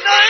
啊。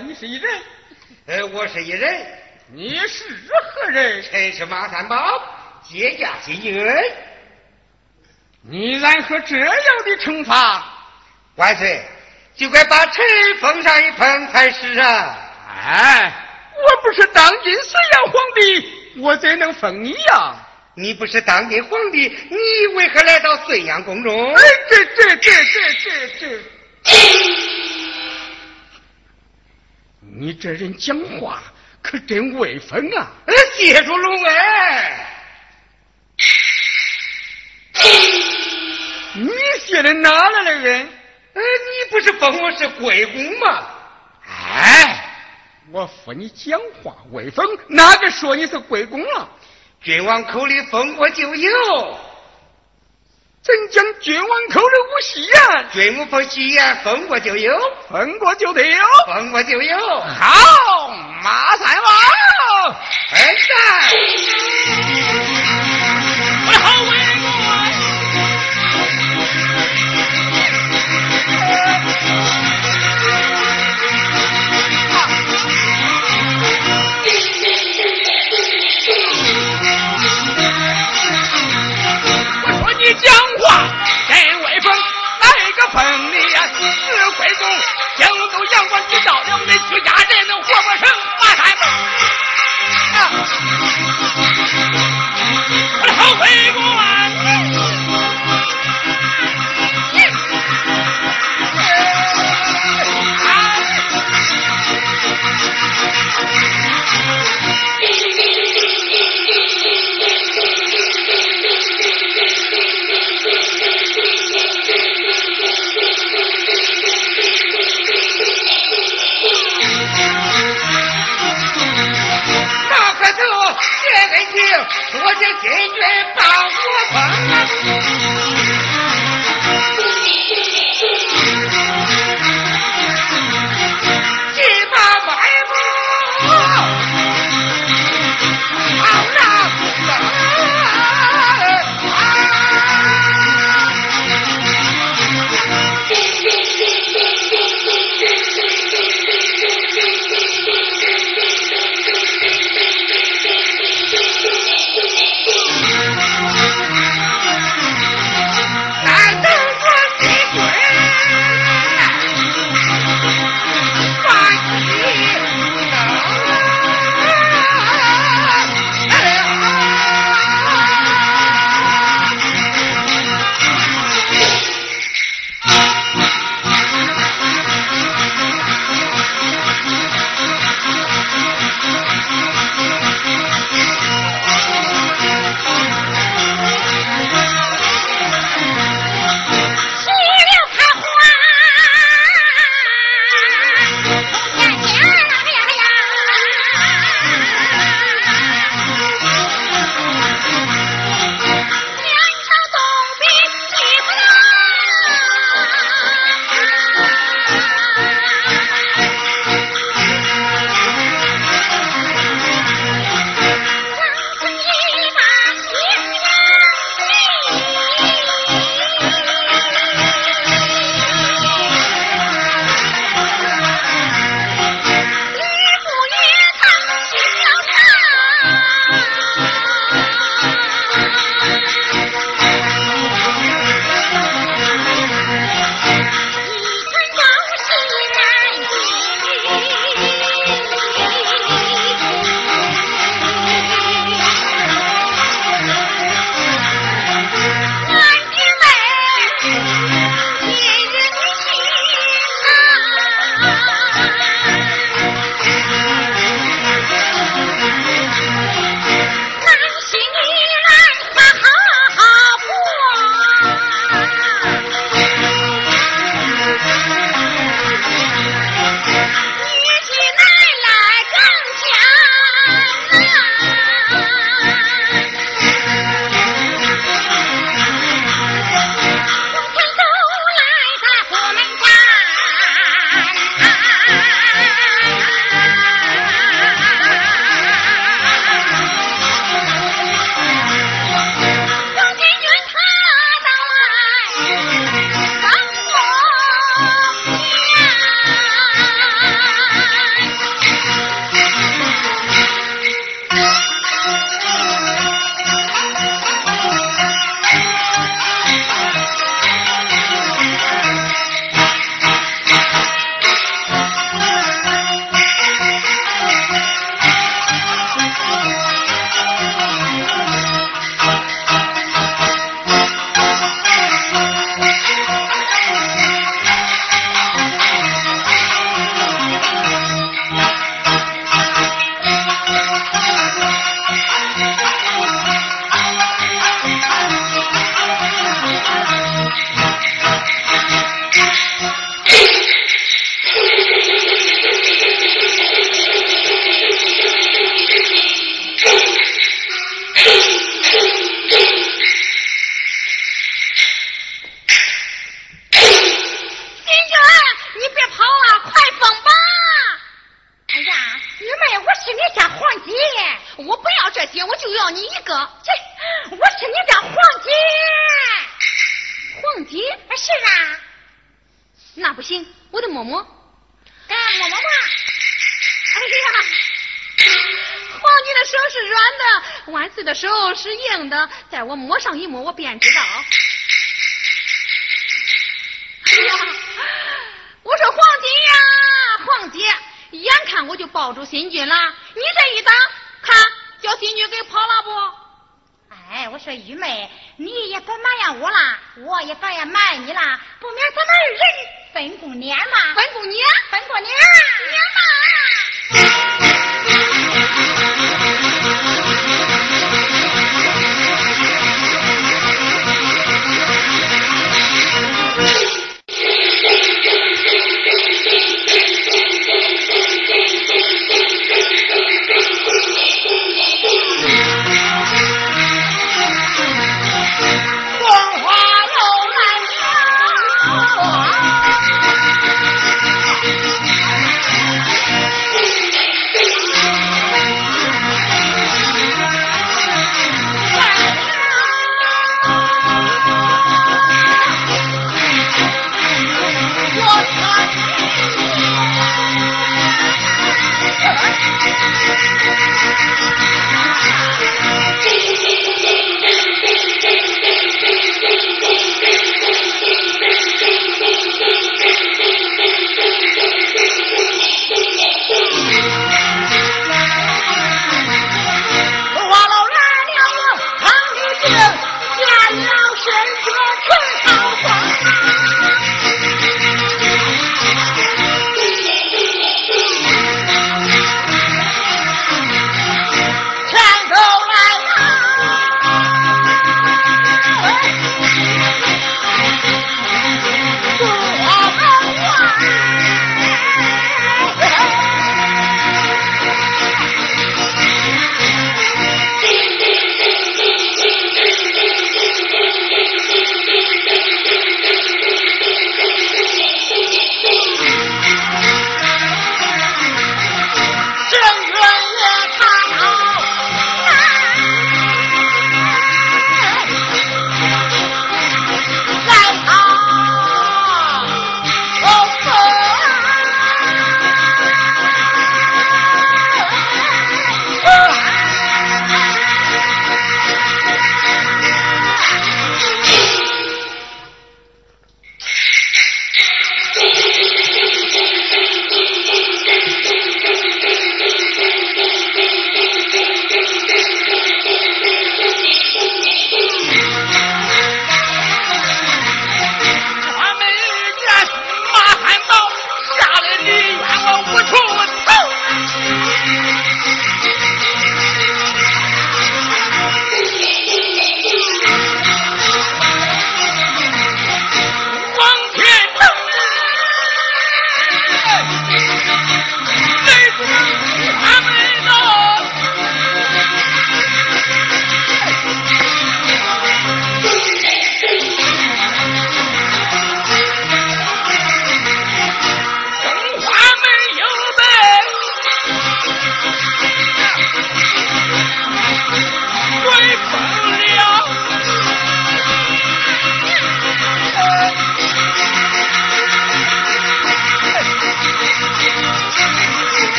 你是一人？呃，我是一人。你是何人？臣是马三宝，接驾幸运。你然何这样的惩罚？万岁，就该把臣封上一封才是啊！哎，我不是当今隋炀皇帝，我怎能封你呀？你不是当今皇帝，你为何来到绥阳宫中？哎，这这这这这这！你这人讲话可真威风啊！谢主隆恩。你写的哪来的人？呃，你不是封我是贵公吗？哎，我说你讲话威风，哪个说你是贵公了？君王口里封我就有。怎讲君王口的无戏言？君无封戏言，封过就有，封过就得有，封过就有。好，马三王，儿子。我的好威。是贵公，京都阳关你到了，你居家人能活不成？马三啊！我叫金军报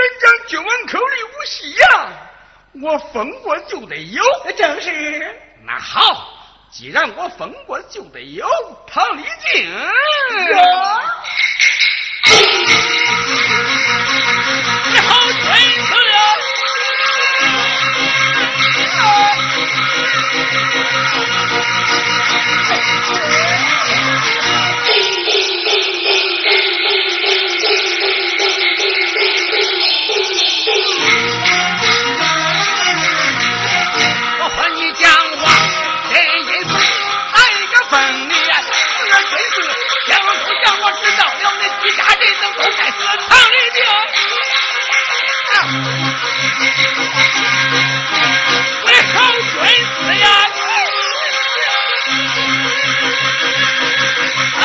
怎讲郡王口里无锡呀？我封过就得有。正是。那好，既然我封过就得有，唐丽静。你好。都该死，唐三娘！我好孙子呀！哎！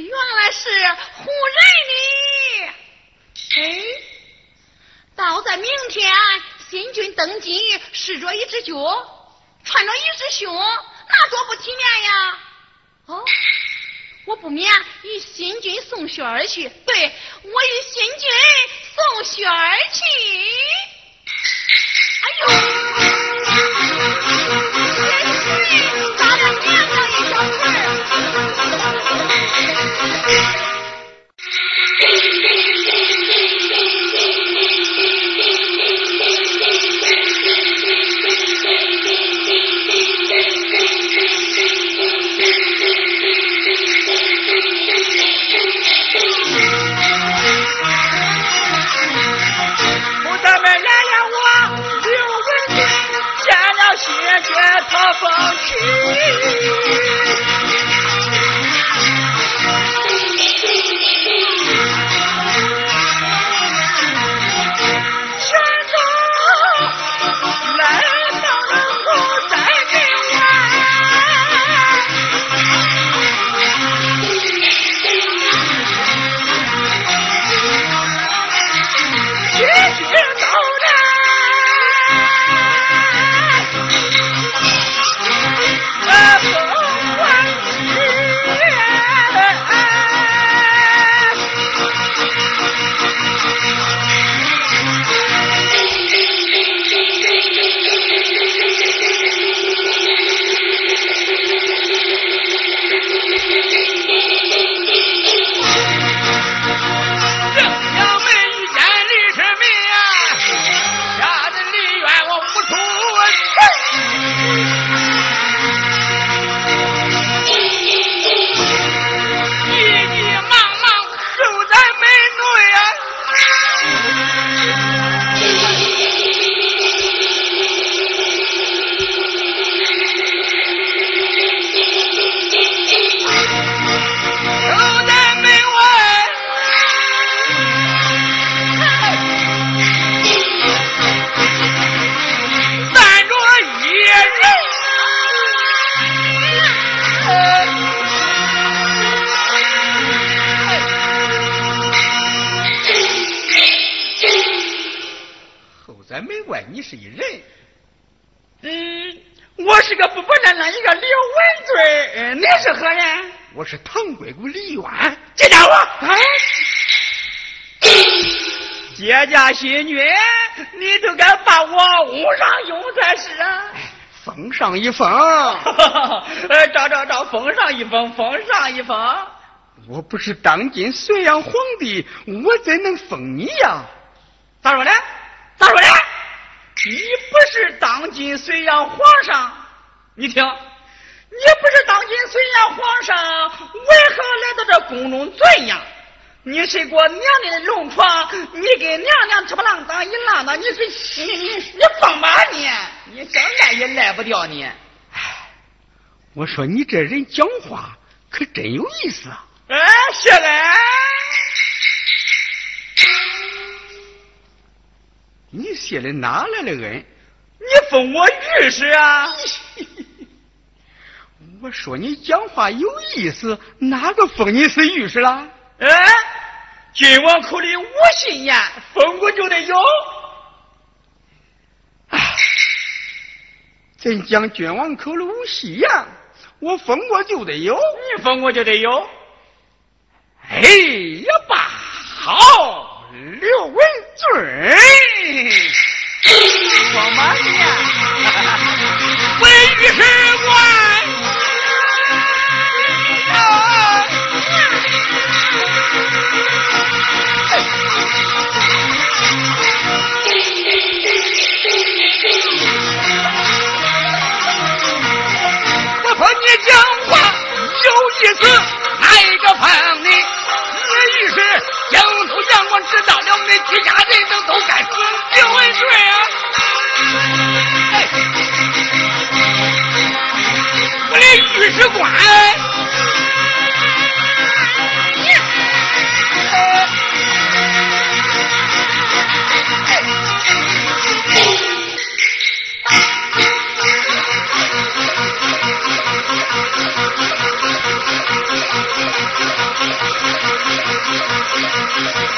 原来是胡人的。哎，到在明天新君登基，试着一只脚，穿着一只胸，那多不体面呀！哦。我不免与新君送雪儿去，对我与新君送雪儿去。哎呦，儿？是上一封，呃，找找找，封上一封，封上一封。我不是当今隋阳皇帝，我怎能封你呀？咋说的？咋说的？你不是当今隋阳皇上？你听。你不是当今隋阳皇上，为何来到这宫中尊呀？你睡过娘娘的龙床，你给娘娘吃不浪荡一浪荡，你睡你你也赖不掉你。哎，我说你这人讲话可真有意思啊！哎，谢了。你谢了哪来的恩？你封我御史啊！我说你讲话有意思，哪个封你是御史了？哎，君王口里无信言，封我就得有。哎，真讲君王口里无戏言，我封过就得有，你封过就得有。哎呀，罢好，刘文俊，光满面，为御史官。我说你讲话有意思哪一个碰你你一时江头阳光知道了你几家人等都该死你问谁啊。哎我的御史官 Thank you.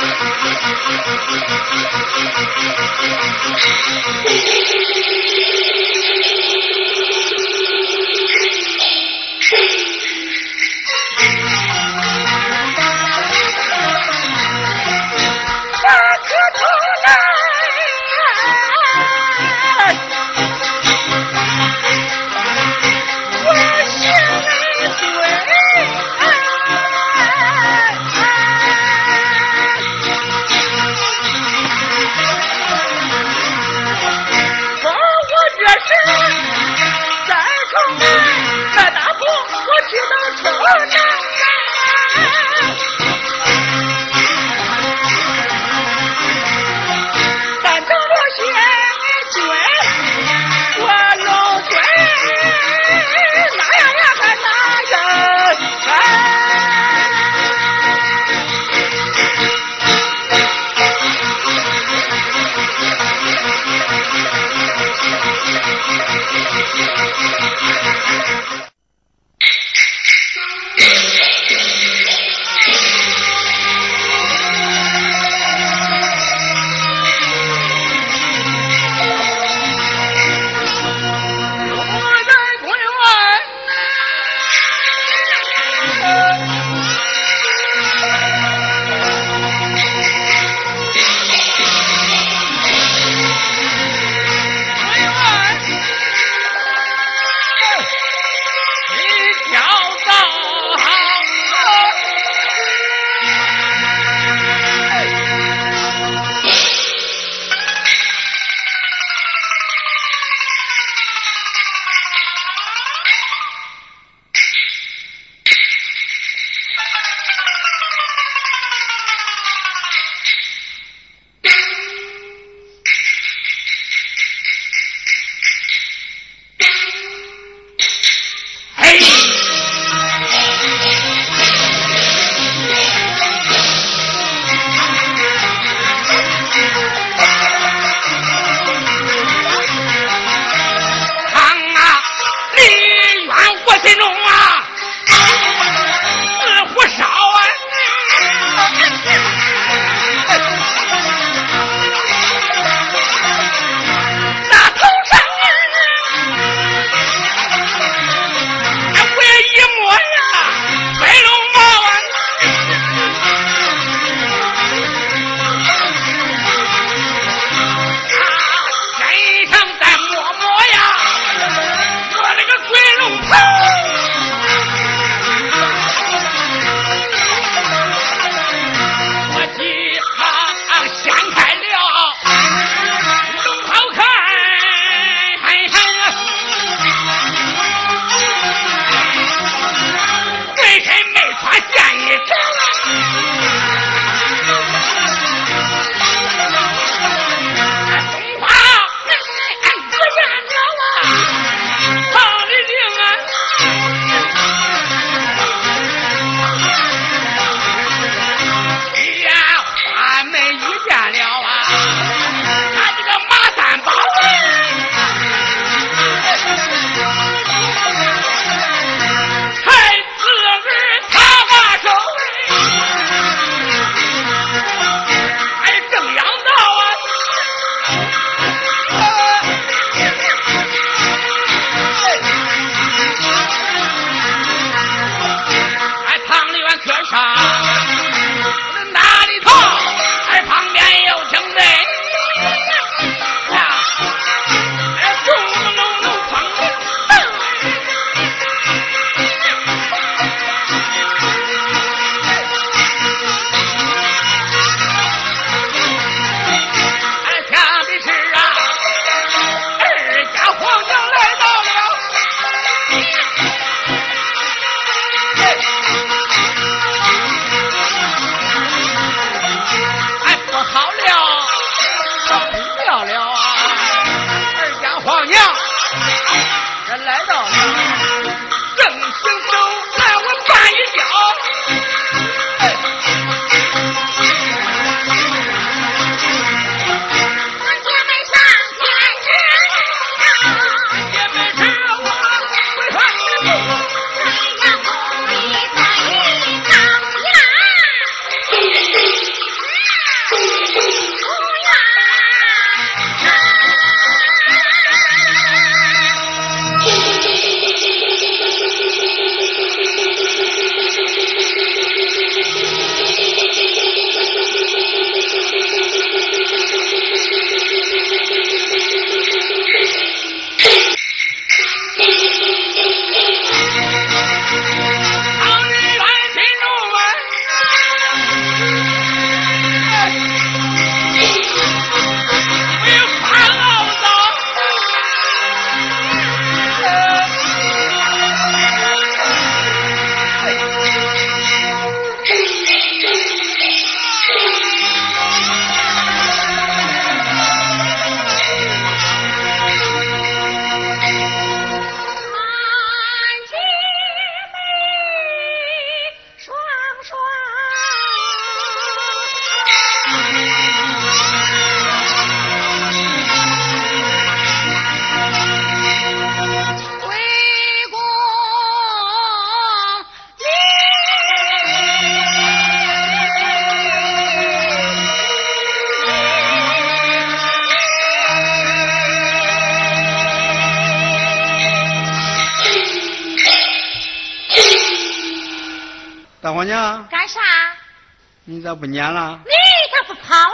不撵了？你咋不跑了？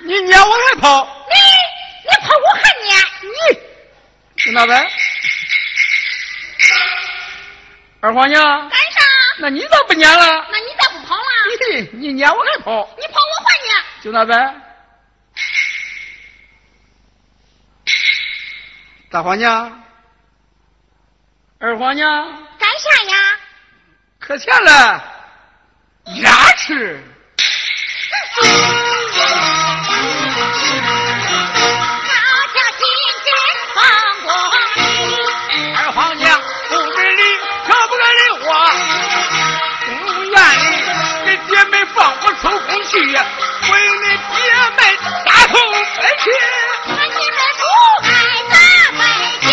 你撵我还跑？你你跑我还撵你，就那呗。二黄娘，干啥？那你咋不撵了？那你咋不跑了？你你撵我还跑？你跑我还撵？就那呗。大黄娘，二黄娘，干啥呀？可钱了，鸭吃。为你姐妹打头飞去。俺你们不爱打飞机，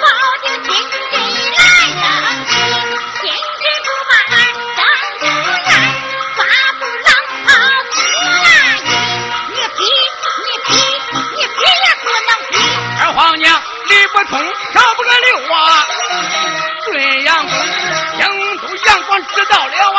保定亲戚来登不把俺当主人，抓住浪跑出来你批你批你批也不能批。二皇娘理不通，可不给力我，对阳公京都阳光知道了啊，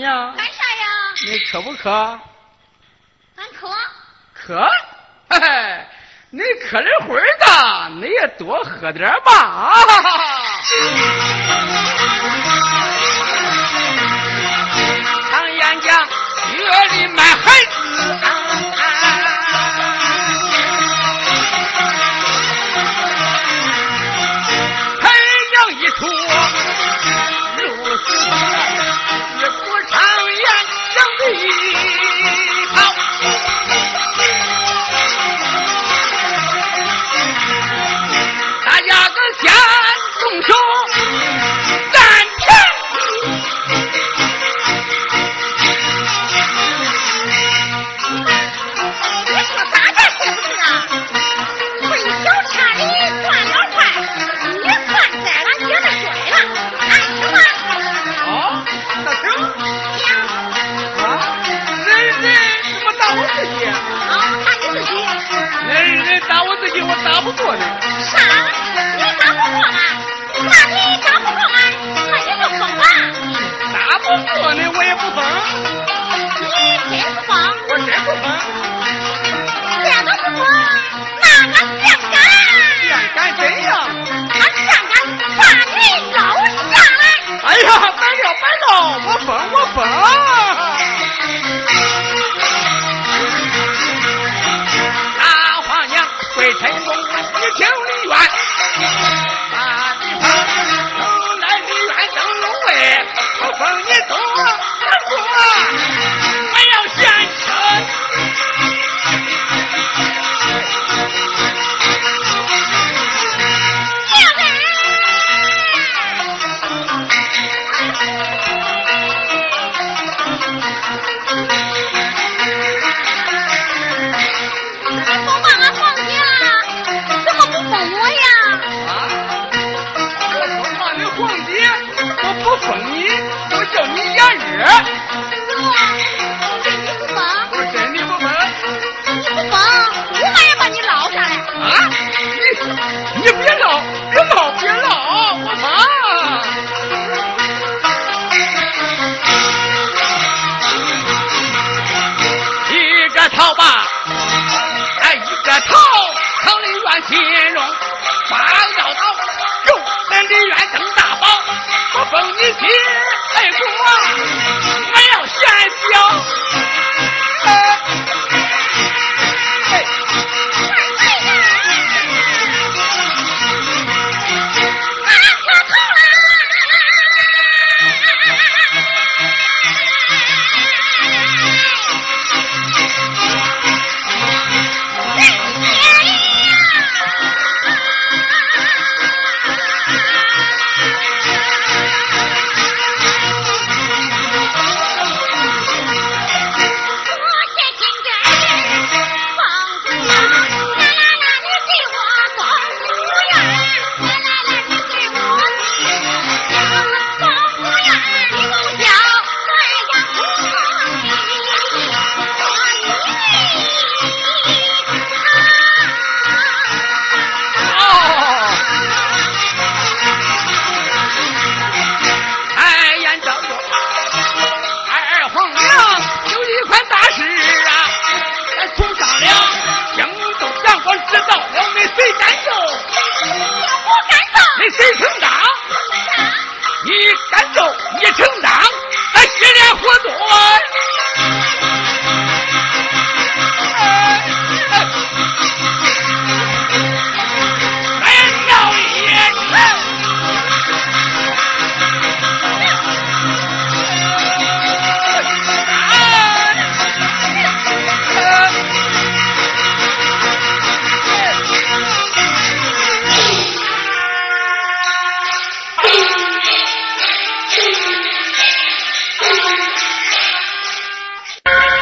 娘，干啥呀？你渴不渴？俺渴。渴，嘿嘿，你渴了会儿的，你也多喝点吧。啊哈哈哈常言讲，月里卖孩子。太阳一出，讲干谁呀？